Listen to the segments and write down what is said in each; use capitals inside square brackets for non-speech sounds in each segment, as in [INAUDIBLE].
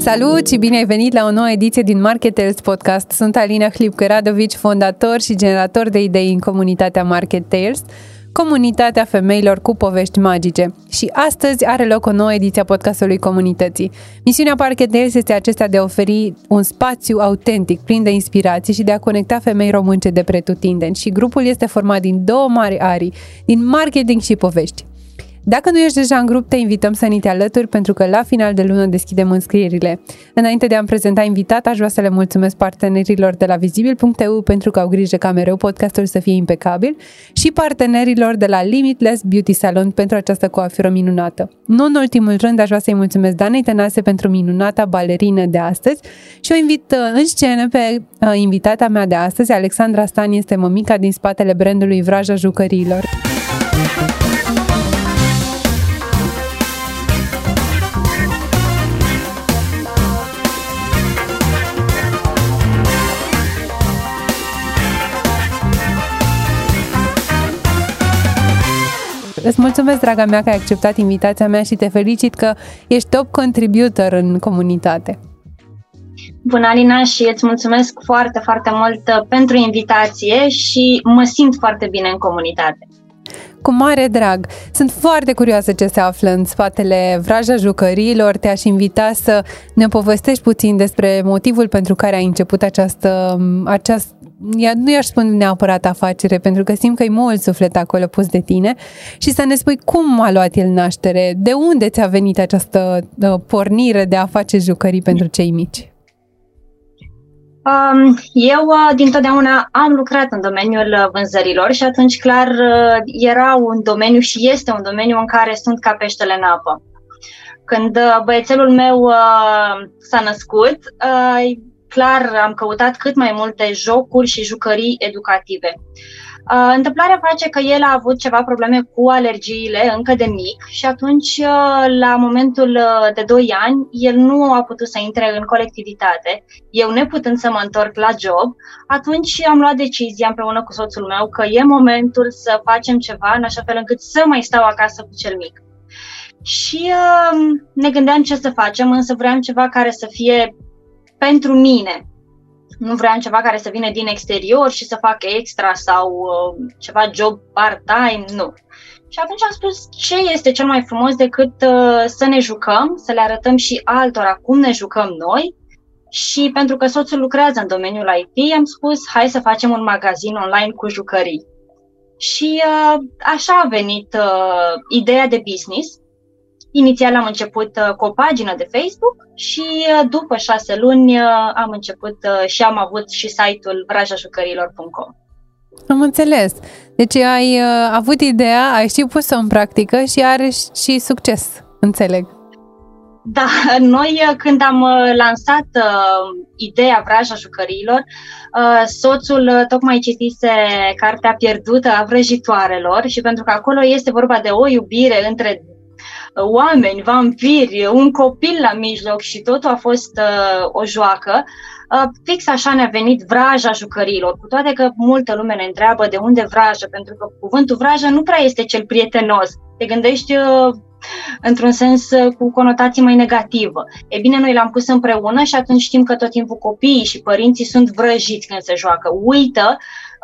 Salut și bine ai venit la o nouă ediție din Market Podcast. Sunt Alina Hlipcă-Radovici, fondator și generator de idei în comunitatea Market Tales, comunitatea femeilor cu povești magice. Și astăzi are loc o nouă ediție a podcastului comunității. Misiunea Market Tales este acesta de a oferi un spațiu autentic, plin de inspirații și de a conecta femei românce de pretutindeni. Și grupul este format din două mari arii, din marketing și povești. Dacă nu ești deja în grup, te invităm să ni te alături pentru că la final de lună deschidem înscrierile. Înainte de a-mi prezenta invitat, aș vrea să le mulțumesc partenerilor de la Vizibil.eu pentru că au grijă ca mereu podcastul să fie impecabil și partenerilor de la Limitless Beauty Salon pentru această coafură minunată. Nu în ultimul rând, aș vrea să-i mulțumesc Danei Tenase pentru minunata balerină de astăzi și o invit uh, în scenă pe uh, invitata mea de astăzi, Alexandra Stan, este mămica din spatele brandului Vraja Jucăriilor. Îți mulțumesc, draga mea, că ai acceptat invitația mea și te felicit că ești top contributor în comunitate. Bună, Alina, și îți mulțumesc foarte, foarte mult uh, pentru invitație și mă simt foarte bine în comunitate. Cu mare drag. Sunt foarte curioasă ce se află în spatele vraja jucăriilor. Te-aș invita să ne povestești puțin despre motivul pentru care ai început această, această nu i-aș spune neapărat afacere, pentru că simt că e mult suflet acolo pus de tine și să ne spui cum a luat el naștere, de unde ți-a venit această uh, pornire de a face jucării pentru cei mici? Um, eu uh, dintotdeauna am lucrat în domeniul uh, vânzărilor și atunci clar era un domeniu și este un domeniu în care sunt ca peștele în apă. Când băiețelul meu s-a născut, clar am căutat cât mai multe jocuri și jucării educative. Uh, întâmplarea face că el a avut ceva probleme cu alergiile încă de mic și atunci, uh, la momentul uh, de 2 ani, el nu a putut să intre în colectivitate. Eu, neputând să mă întorc la job, atunci am luat decizia împreună cu soțul meu că e momentul să facem ceva în așa fel încât să mai stau acasă cu cel mic. Și uh, ne gândeam ce să facem, însă vreau ceva care să fie pentru mine. Nu vreau ceva care să vină din exterior și să facă extra sau uh, ceva job part-time, nu. Și atunci am spus ce este cel mai frumos decât uh, să ne jucăm, să le arătăm și altora cum ne jucăm noi. Și pentru că soțul lucrează în domeniul IT, am spus hai să facem un magazin online cu jucării. Și uh, așa a venit uh, ideea de business Inițial am început uh, cu o pagină de Facebook și uh, după șase luni uh, am început și am avut și site-ul vrajajucărilor.com. Am înțeles. Deci ai uh, avut ideea, ai și pus-o în practică și are și succes, înțeleg. Da, [LAUGHS] noi când am lansat uh, ideea Vraja Jucăriilor, uh, soțul uh, tocmai citise cartea pierdută a vrăjitoarelor și pentru că acolo este vorba de o iubire între oameni, vampiri, un copil la mijloc și totul a fost uh, o joacă, uh, fix așa ne-a venit vraja jucăriilor, cu toate că multă lume ne întreabă de unde vrajă, pentru că cuvântul vrajă nu prea este cel prietenos. Te gândești uh, într-un sens uh, cu conotație mai negativă. E bine, noi l-am pus împreună și atunci știm că tot timpul copiii și părinții sunt vrăjiți când se joacă. Uită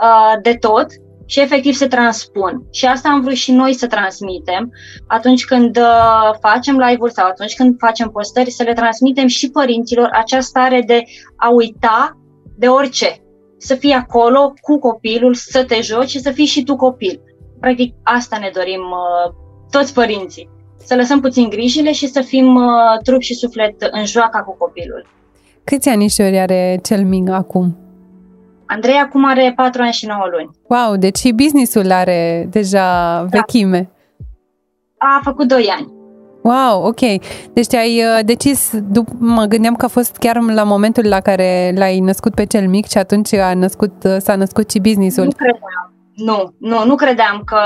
uh, de tot și efectiv se transpun. Și asta am vrut și noi să transmitem atunci când uh, facem live-uri sau atunci când facem postări, să le transmitem și părinților această stare de a uita de orice. Să fii acolo cu copilul, să te joci și să fii și tu copil. Practic asta ne dorim uh, toți părinții. Să lăsăm puțin grijile și să fim uh, trup și suflet în joaca cu copilul. Câți anișori are cel mic acum? Andrei acum are 4 ani și 9 luni. Wow, deci și businessul are deja da. vechime. A făcut 2 ani. Wow, ok. Deci ai uh, decis, dup- mă gândeam că a fost chiar la momentul la care l-ai născut pe cel mic și atunci a născut, uh, s-a născut și businessul. Nu credeam. Nu, nu, nu credeam că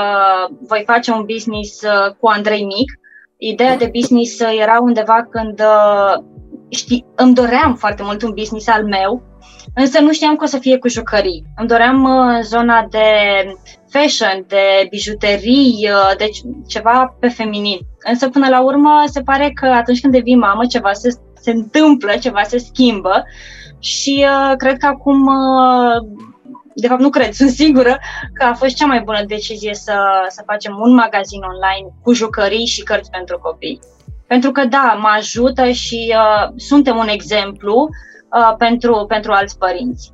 voi face un business uh, cu Andrei mic. Ideea de business era undeva când știi, îmi doream foarte mult un business al meu, însă nu știam că o să fie cu jucării. Îmi doream uh, zona de fashion, de bijuterii, uh, deci ceva pe feminin. Însă, până la urmă, se pare că atunci când devii mamă, ceva se, se întâmplă, ceva se schimbă și uh, cred că acum, uh, de fapt nu cred, [LAUGHS] sunt sigură că a fost cea mai bună decizie să, să facem un magazin online cu jucării și cărți pentru copii. Pentru că, da, mă ajută și uh, suntem un exemplu uh, pentru, pentru alți părinți.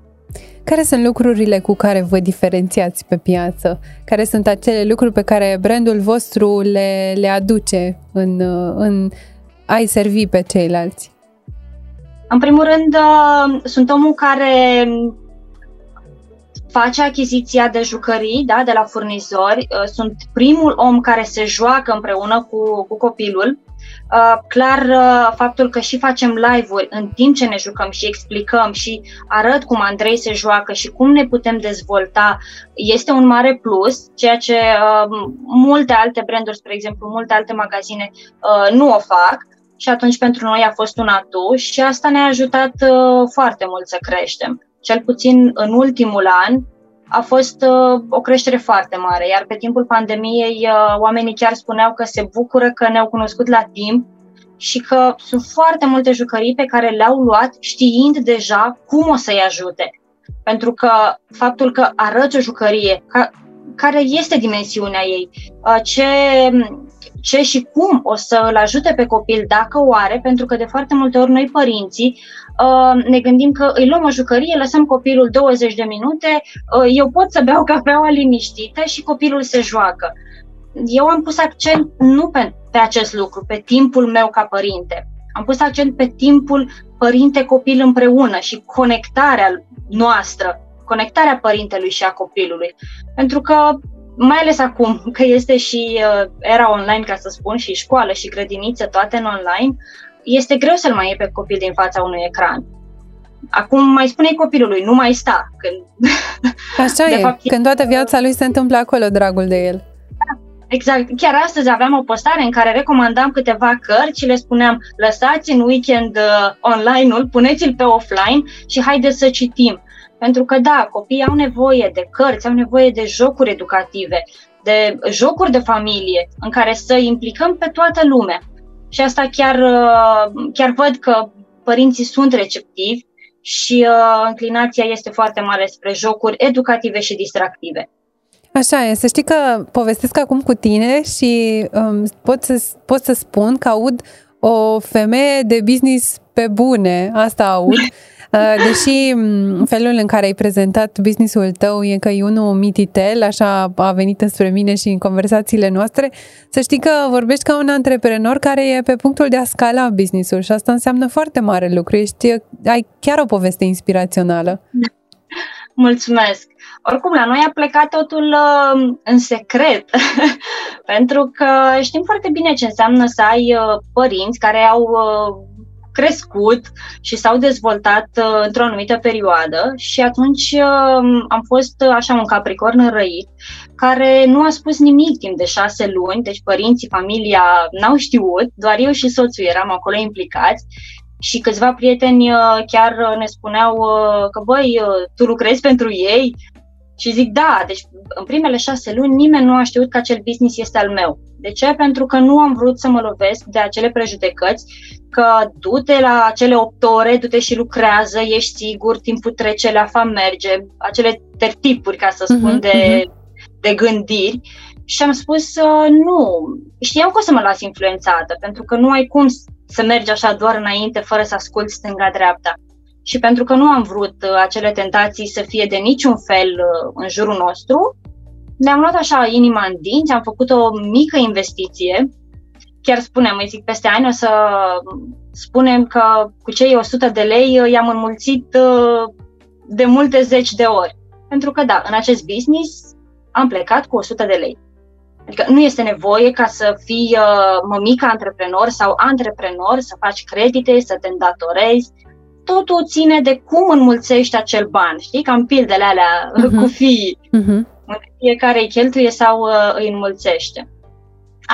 Care sunt lucrurile cu care vă diferențiați pe piață? Care sunt acele lucruri pe care brandul vostru le, le aduce în, în a-i servi pe ceilalți? În primul rând, uh, sunt omul care face achiziția de jucării da, de la furnizori. Uh, sunt primul om care se joacă împreună cu, cu copilul Uh, clar, uh, faptul că și facem live-uri în timp ce ne jucăm și explicăm și arăt cum Andrei se joacă și cum ne putem dezvolta este un mare plus, ceea ce uh, multe alte branduri, spre exemplu, multe alte magazine uh, nu o fac și atunci pentru noi a fost un atu și asta ne-a ajutat uh, foarte mult să creștem. Cel puțin în ultimul an, a fost uh, o creștere foarte mare, iar pe timpul pandemiei uh, oamenii chiar spuneau că se bucură că ne-au cunoscut la timp și că sunt foarte multe jucării pe care le-au luat știind deja cum o să-i ajute. Pentru că faptul că arăți o jucărie, ca, care este dimensiunea ei, uh, ce ce și cum o să îl ajute pe copil dacă o are, pentru că de foarte multe ori noi părinții uh, ne gândim că îi luăm o jucărie, lăsăm copilul 20 de minute, uh, eu pot să beau cafeaua liniștită și copilul se joacă. Eu am pus accent nu pe, pe acest lucru, pe timpul meu ca părinte. Am pus accent pe timpul părinte-copil împreună și conectarea noastră, conectarea părintelui și a copilului. Pentru că mai ales acum că este și uh, era online, ca să spun, și școală și grădiniță, toate în online, este greu să-l mai iei pe copil din fața unui ecran. Acum mai spune copilului, nu mai sta. Când... [LAUGHS] Așa de e, fapt, când toată viața lui se întâmplă acolo, dragul de el. Exact. Chiar astăzi aveam o postare în care recomandam câteva cărți și le spuneam lăsați în weekend uh, online-ul, puneți-l pe offline și haideți să citim. Pentru că, da, copiii au nevoie de cărți, au nevoie de jocuri educative, de jocuri de familie, în care să implicăm pe toată lumea. Și asta chiar, uh, chiar văd că părinții sunt receptivi și uh, înclinația este foarte mare spre jocuri educative și distractive. Așa e, să știi că povestesc acum cu tine și um, pot, să, pot să spun că aud o femeie de business pe bune, asta aud. [LAUGHS] Uh, deși mm, felul în care ai prezentat businessul tău e că e unul mititel, așa a venit înspre mine și în conversațiile noastre, să știi că vorbești ca un antreprenor care e pe punctul de a scala businessul și asta înseamnă foarte mare lucru. Ești, ai chiar o poveste inspirațională. Mulțumesc! Oricum, la noi a plecat totul uh, în secret, [LAUGHS] pentru că știm foarte bine ce înseamnă să ai uh, părinți care au uh, crescut și s-au dezvoltat uh, într-o anumită perioadă și atunci uh, am fost uh, așa un capricorn înrăit care nu a spus nimic timp de șase luni, deci părinții, familia n-au știut, doar eu și soțul eram acolo implicați și câțiva prieteni chiar ne spuneau că, băi, tu lucrezi pentru ei? Și zic, da, deci în primele șase luni nimeni nu a știut că acel business este al meu. De ce? Pentru că nu am vrut să mă lovesc de acele prejudecăți că du-te la acele 8 ore, du-te și lucrează, ești sigur, timpul trece, la fa merge, acele tertipuri, ca să spun, uh-huh, de, uh-huh. de gândiri. Și am spus, uh, nu, știam că o să mă las influențată, pentru că nu ai cum să mergi așa doar înainte, fără să asculti stânga-dreapta. Și pentru că nu am vrut uh, acele tentații să fie de niciun fel uh, în jurul nostru, ne-am luat așa inima în dinți, am făcut o mică investiție chiar spunem, îi zic, peste ani o să spunem că cu cei 100 de lei uh, i-am înmulțit uh, de multe zeci de ori. Pentru că, da, în acest business am plecat cu 100 de lei. Adică nu este nevoie ca să fii uh, mămica antreprenor sau antreprenor, să faci credite, să te îndatorezi. Totul ține de cum înmulțești acel ban, știi? Cam pildele alea uh-huh. cu fii. Uh-huh. Fiecare îi cheltuie sau uh, îi înmulțește.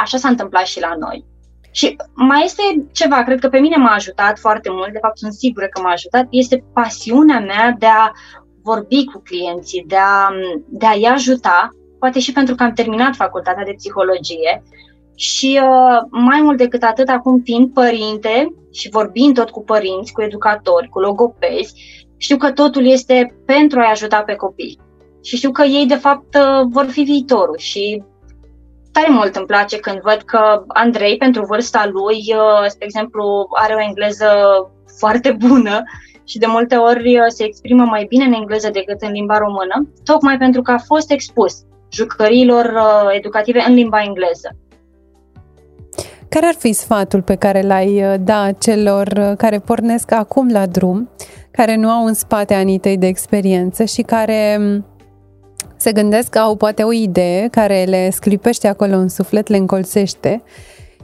Așa s-a întâmplat și la noi. Și mai este ceva, cred că pe mine m-a ajutat foarte mult, de fapt sunt sigură că m-a ajutat, este pasiunea mea de a vorbi cu clienții, de, a, de a-i ajuta, poate și pentru că am terminat facultatea de psihologie Și uh, mai mult decât atât, acum fiind părinte și vorbind tot cu părinți, cu educatori, cu logopezi, știu că totul este pentru a-i ajuta pe copii. Și știu că ei, de fapt, uh, vor fi viitorul. Și tare mult îmi place când văd că Andrei, pentru vârsta lui, uh, spre exemplu, are o engleză foarte bună și de multe ori uh, se exprimă mai bine în engleză decât în limba română, tocmai pentru că a fost expus jucăriilor uh, educative în limba engleză. Care ar fi sfatul pe care l-ai uh, da celor care pornesc acum la drum, care nu au în spate anii tăi de experiență și care um, se gândesc că au poate o idee care le sclipește acolo în suflet, le încolțește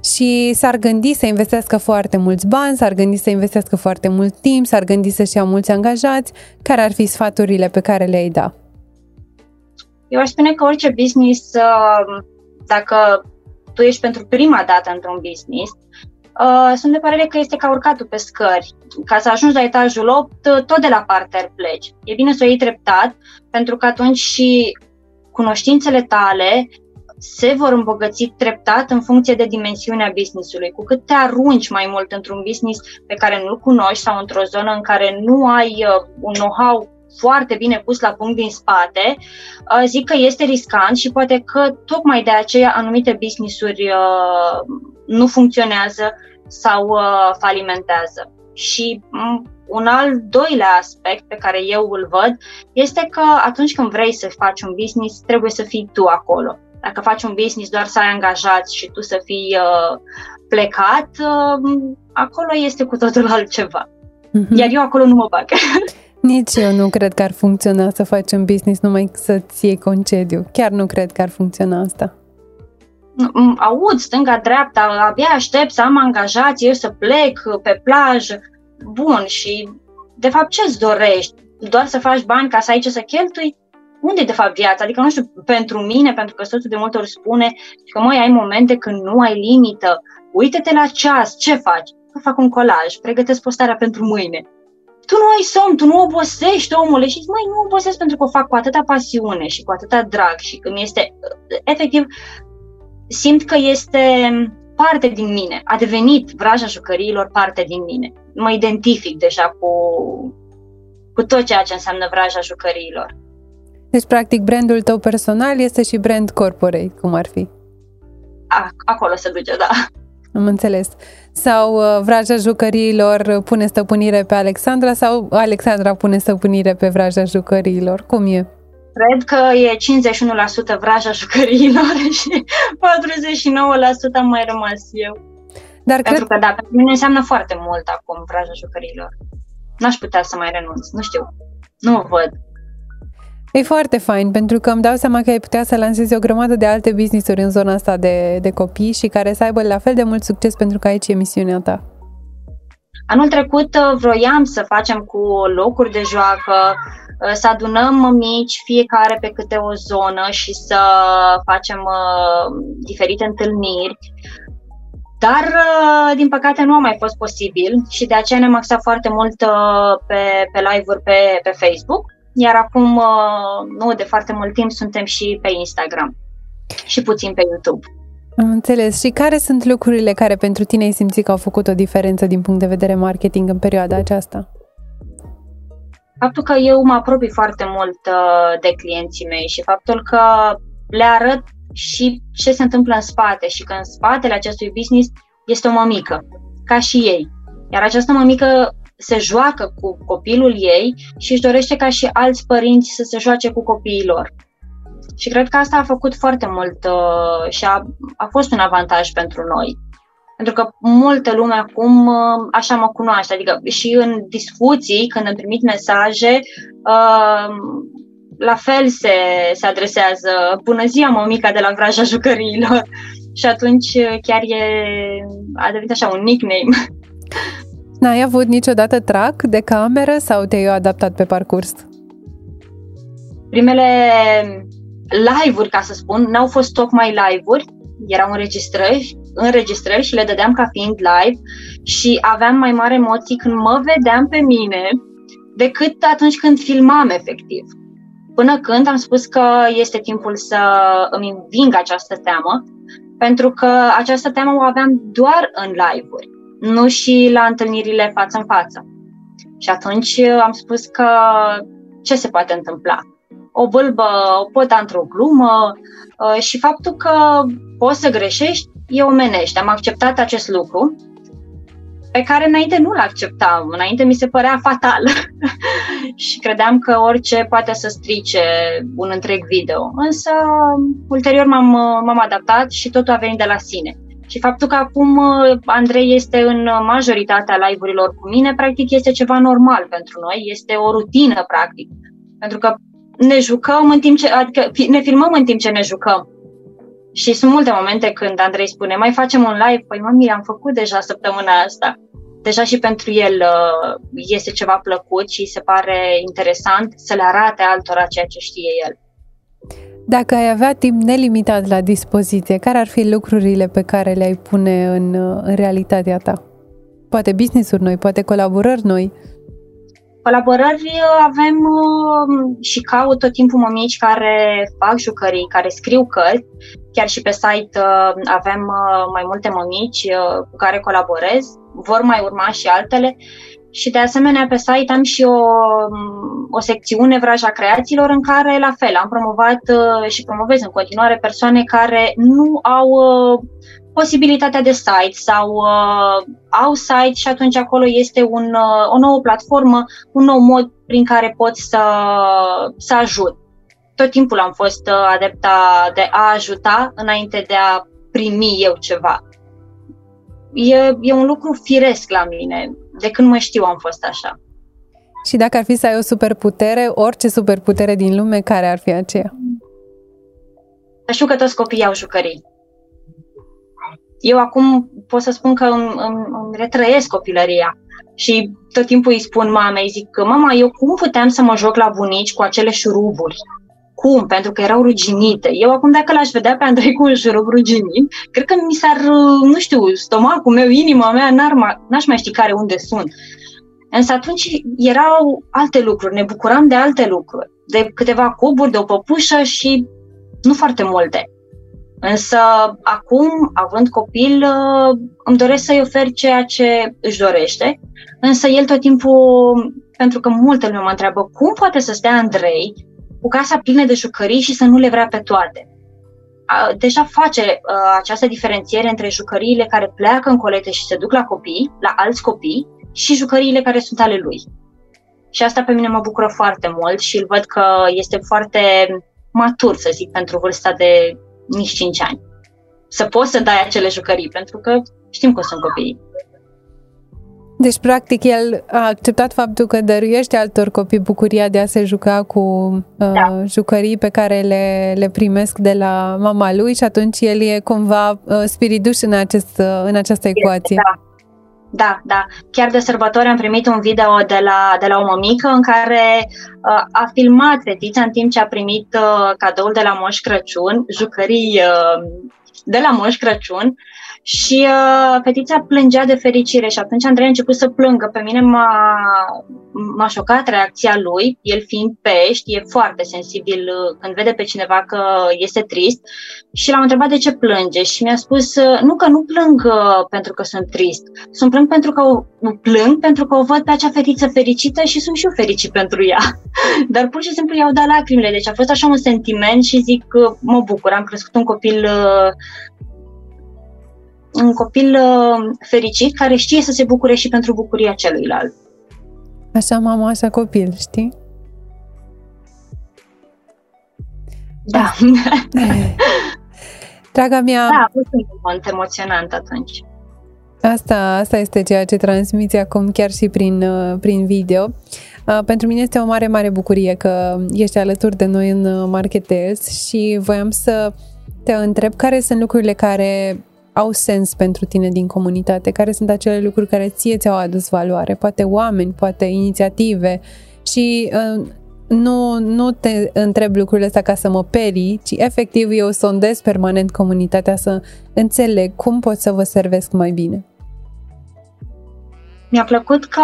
și s-ar gândi să investească foarte mulți bani, s-ar gândi să investească foarte mult timp, s-ar gândi să-și ia mulți angajați. Care ar fi sfaturile pe care le-ai da? Eu aș spune că orice business, uh, dacă tu ești pentru prima dată într-un business, uh, sunt de părere că este ca urcatul pe scări. Ca să ajungi la etajul 8, uh, tot de la parter pleci. E bine să o iei treptat, pentru că atunci și cunoștințele tale se vor îmbogăți treptat în funcție de dimensiunea businessului. Cu cât te arunci mai mult într-un business pe care nu-l cunoști sau într-o zonă în care nu ai uh, un know-how foarte bine pus la punct din spate, uh, zic că este riscant și poate că tocmai de aceea anumite business-uri uh, nu funcționează sau falimentează. Și mm, un al doilea aspect pe care eu îl văd este că atunci când vrei să faci un business, trebuie să fii tu acolo. Dacă faci un business doar să ai angajați și tu să fii uh, plecat, uh, acolo este cu totul [LAUGHS] altceva. Mm-hmm. Iar eu acolo nu mă bag. [LAUGHS] Nici eu nu cred că ar funcționa să faci un business numai să-ți iei concediu. Chiar nu cred că ar funcționa asta. Aud stânga-dreapta, abia aștept să am angajați, eu să plec pe plajă. Bun, și de fapt ce-ți dorești? Doar să faci bani ca să ai ce să cheltui? unde e de fapt viața? Adică, nu știu, pentru mine, pentru că soțul de multe ori spune că, măi, ai momente când nu ai limită, uite-te la ceas, ce faci? Că fac un colaj, pregătesc postarea pentru mâine. Tu nu ai somn, tu nu obosești, omule, și zici, măi, nu obosesc pentru că o fac cu atâta pasiune și cu atâta drag și că mi este, efectiv, simt că este parte din mine, a devenit vraja jucăriilor parte din mine. Mă identific deja cu, cu tot ceea ce înseamnă vraja jucăriilor. Deci, practic, brandul tău personal este și brand corporate, cum ar fi. A, acolo se duce, da. Am înțeles. Sau uh, vraja jucăriilor pune stăpânire pe Alexandra sau Alexandra pune stăpânire pe vraja jucăriilor? Cum e? Cred că e 51% vraja jucăriilor [LAUGHS] și 49% am mai rămas eu. Dar pentru cred... că, da, pentru mine înseamnă foarte mult acum vraja jucăriilor. N-aș putea să mai renunț, nu știu. Nu o văd. E foarte fain, pentru că îmi dau seama că ai putea să lansezi o grămadă de alte business-uri în zona asta de, de copii și care să aibă la fel de mult succes pentru că aici e misiunea ta. Anul trecut uh, vroiam să facem cu locuri de joacă, uh, să adunăm mici, fiecare pe câte o zonă și să facem uh, diferite întâlniri. Dar, din păcate, nu a mai fost posibil și de aceea ne-am axat foarte mult pe, pe live-uri pe, pe Facebook iar acum, uh, nu de foarte mult timp, suntem și pe Instagram și puțin pe YouTube. Am înțeles. Și care sunt lucrurile care pentru tine ai simțit că au făcut o diferență din punct de vedere marketing în perioada aceasta? Faptul că eu mă apropii foarte mult uh, de clienții mei și faptul că le arăt și ce se întâmplă în spate și că în spatele acestui business este o mămică, ca și ei. Iar această mămică se joacă cu copilul ei și își dorește ca și alți părinți să se joace cu copiii lor. Și cred că asta a făcut foarte mult uh, și a, a fost un avantaj pentru noi. Pentru că multă lume acum uh, așa mă cunoaște, adică și în discuții, când îmi trimit mesaje, uh, la fel se, se adresează Bună ziua, mămica de la vraja jucăriilor. și atunci uh, chiar e, a devenit așa un nickname. [LAUGHS] N-ai avut niciodată trac de cameră sau te-ai adaptat pe parcurs? Primele live-uri, ca să spun, n-au fost tocmai live-uri, erau înregistrări, înregistrări și le dădeam ca fiind live și aveam mai mare emoții când mă vedeam pe mine decât atunci când filmam efectiv. Până când am spus că este timpul să îmi înving această teamă pentru că această temă o aveam doar în live-uri, nu și la întâlnirile față în față. Și atunci am spus că ce se poate întâmpla? O vâlbă o pot da într-o glumă uh, și faptul că poți să greșești e omenește. Am acceptat acest lucru pe care înainte nu-l acceptam. Înainte mi se părea fatal [LAUGHS] și credeam că orice poate să strice un întreg video. Însă, ulterior m-am, m-am adaptat și totul a venit de la sine. Și faptul că acum Andrei este în majoritatea live-urilor cu mine, practic este ceva normal pentru noi, este o rutină, practic. Pentru că ne jucăm în timp ce, adică ne filmăm în timp ce ne jucăm. Și sunt multe momente când Andrei spune, mai facem un live, păi mami, am făcut deja săptămâna asta. Deja și pentru el uh, este ceva plăcut și se pare interesant să le arate altora ceea ce știe el. Dacă ai avea timp nelimitat la dispoziție, care ar fi lucrurile pe care le-ai pune în, uh, în realitatea ta? Poate business-uri noi, poate colaborări noi? Colaborări uh, avem și caut tot timpul mămici care fac jucării, care scriu cărți Chiar și pe site uh, avem uh, mai multe mămici uh, cu care colaborez, vor mai urma și altele. Și de asemenea pe site am și o, um, o secțiune Vraja Creațiilor în care la fel am promovat și promovez în continuare persoane care nu au posibilitatea de site sau uh, au site și atunci acolo este un, uh, o nouă platformă, un nou mod prin care poți să, să ajut tot timpul am fost uh, adepta de a ajuta înainte de a primi eu ceva. E, e un lucru firesc la mine. De când mă știu am fost așa. Și dacă ar fi să ai o superputere, orice superputere din lume, care ar fi aceea? Știu că toți copiii au jucării. Eu acum pot să spun că îmi, îmi, îmi retrăiesc copilăria și tot timpul îi spun mamei, zic că mama, eu cum puteam să mă joc la bunici cu acele șuruburi? Cum? Pentru că erau ruginite. Eu acum dacă l-aș vedea pe Andrei cu un șurub ruginit, cred că mi s-ar, nu știu, stomacul meu, inima mea, n-ar n-aș mai ști care unde sunt. Însă atunci erau alte lucruri, ne bucuram de alte lucruri, de câteva cuburi, de o păpușă și nu foarte multe. Însă acum, având copil, îmi doresc să-i ofer ceea ce își dorește, însă el tot timpul, pentru că multă lume mă întreabă cum poate să stea Andrei cu casa plină de jucării și să nu le vrea pe toate. Deja face această diferențiere între jucăriile care pleacă în colete și se duc la copii, la alți copii, și jucăriile care sunt ale lui. Și asta pe mine mă bucură foarte mult și îl văd că este foarte matur, să zic, pentru vârsta de nici 5 ani. Să poți să dai acele jucării, pentru că știm cum sunt copiii. Deci, practic, el a acceptat faptul că dăruiește altor copii bucuria de a se juca cu uh, da. jucării pe care le, le primesc de la mama lui și atunci el e cumva uh, spiriduș în, acest, uh, în această ecuație. Da. Da, da. Chiar de sărbători am primit un video de la, de la o mămică în care uh, a filmat fetița în timp ce a primit uh, cadoul de la Moș Crăciun, jucării uh, de la Moș Crăciun și uh, fetița plângea de fericire și atunci Andrei a început să plângă. Pe mine m-a, m-a șocat reacția lui, el fiind pești, e foarte sensibil uh, când vede pe cineva că este trist și l-am întrebat de ce plânge și mi-a spus uh, nu că nu plâng uh, pentru că sunt trist, sunt plâng pentru că o, plâng pentru că o văd pe acea fetiță fericită și sunt și eu fericit pentru ea. [LAUGHS] Dar pur și simplu i-au dat lacrimile, deci a fost așa un sentiment și zic mă bucur, am crescut un copil uh, un copil uh, fericit care știe să se bucure și pentru bucuria celuilalt. Așa mama, așa copil, știi? Da. [LAUGHS] Draga mea... Da, a fost un moment emoționant atunci. Asta, asta este ceea ce transmiți acum chiar și prin, uh, prin video. Uh, pentru mine este o mare, mare bucurie că ești alături de noi în Marketers și voiam să te întreb care sunt lucrurile care au sens pentru tine din comunitate, care sunt acele lucruri care ție ți-au adus valoare, poate oameni, poate inițiative. Și uh, nu, nu te întreb lucrurile astea ca să mă perii, ci efectiv eu sondez permanent comunitatea să înțeleg cum pot să vă servesc mai bine. Mi-a plăcut că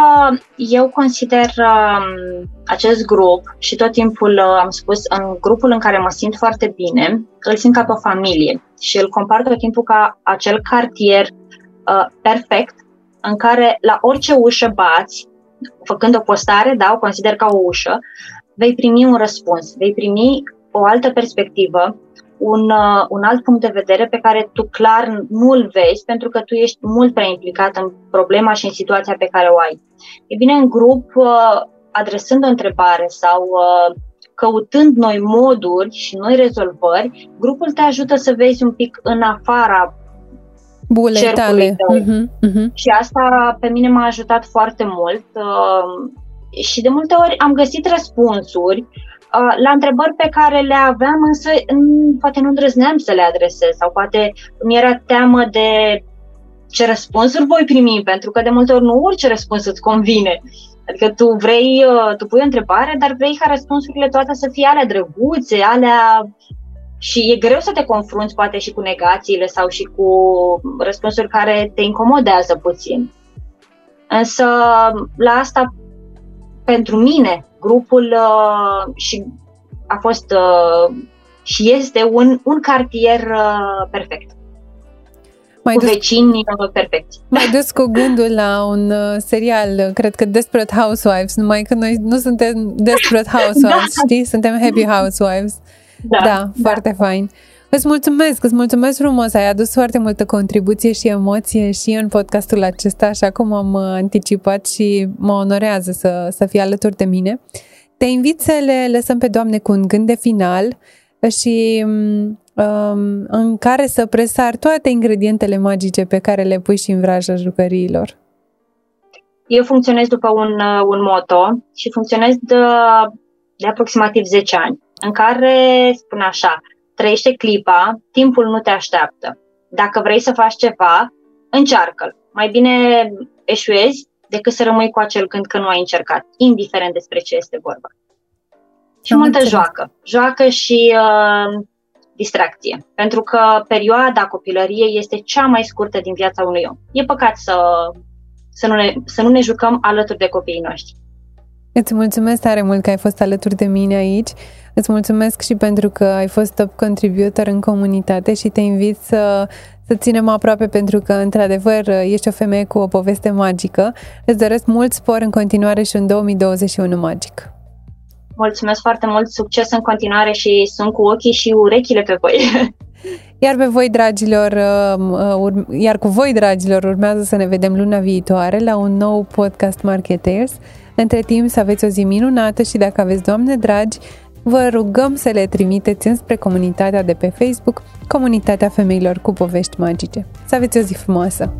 eu consider uh, acest grup și tot timpul uh, am spus în grupul în care mă simt foarte bine, îl simt ca pe o familie și îl compar tot timpul ca acel cartier uh, perfect în care la orice ușă bați, făcând o postare, da, o consider ca o ușă, vei primi un răspuns, vei primi o altă perspectivă, un, uh, un alt punct de vedere pe care tu clar nu îl vezi pentru că tu ești mult prea implicat în problema și în situația pe care o ai. E bine, în grup, uh, adresând o întrebare sau uh, căutând noi moduri și noi rezolvări, grupul te ajută să vezi un pic în afara Bulei tale. Tău. Uh-huh, uh-huh. Și asta pe mine m-a ajutat foarte mult uh, și de multe ori am găsit răspunsuri uh, la întrebări pe care le aveam, însă m- poate nu îndrăzneam să le adresez sau poate mi era teamă de ce răspunsuri voi primi, pentru că de multe ori nu orice răspuns îți convine. Adică tu vrei, uh, tu pui o întrebare, dar vrei ca răspunsurile toate să fie alea drăguțe, alea și e greu să te confrunți poate și cu negațiile sau și cu răspunsuri care te incomodează puțin. Însă la asta, pentru mine, grupul uh, și a fost uh, și este un, un cartier uh, perfect. Mai cu dus, vecini uh, perfecti. Mai dus cu gândul la un uh, serial, cred că Desperate Housewives, numai că noi nu suntem Desperate [LAUGHS] Housewives, da. știi? Suntem Happy Housewives. Da, da, da. foarte fain. Îți mulțumesc, îți mulțumesc frumos, ai adus foarte multă contribuție și emoție și în podcastul acesta, așa cum am uh, anticipat și mă onorează să, să fii alături de mine. Te invit să le lăsăm pe Doamne cu un gând de final și um, în care să presar toate ingredientele magice pe care le pui și în vraja jucăriilor. Eu funcționez după un, uh, un moto și funcționez de, de aproximativ 10 ani în care spune așa, trăiește clipa, timpul nu te așteaptă. Dacă vrei să faci ceva, încearcă-l. Mai bine eșuezi decât să rămâi cu acel gând că nu ai încercat, indiferent despre ce este vorba. Și Am multă înțeles. joacă. Joacă și uh, distracție. Pentru că perioada copilăriei este cea mai scurtă din viața unui om. E păcat să, să, nu, ne, să nu ne jucăm alături de copiii noștri. Îți mulțumesc tare mult că ai fost alături de mine aici. Îți mulțumesc și pentru că ai fost top contributor în comunitate și te invit să, să ținem aproape pentru că, într-adevăr, ești o femeie cu o poveste magică. Îți doresc mult spor în continuare și în 2021 magic. Mulțumesc foarte mult, succes în continuare și sunt cu ochii și urechile pe voi. [LAUGHS] Iar pe voi, dragilor, um, uh, iar cu voi, dragilor, urmează să ne vedem luna viitoare la un nou podcast Marketers. Între timp să aveți o zi minunată și dacă aveți, Doamne dragi, vă rugăm să le trimiteți înspre comunitatea de pe Facebook, Comunitatea Femeilor cu Povești Magice. Să aveți o zi frumoasă!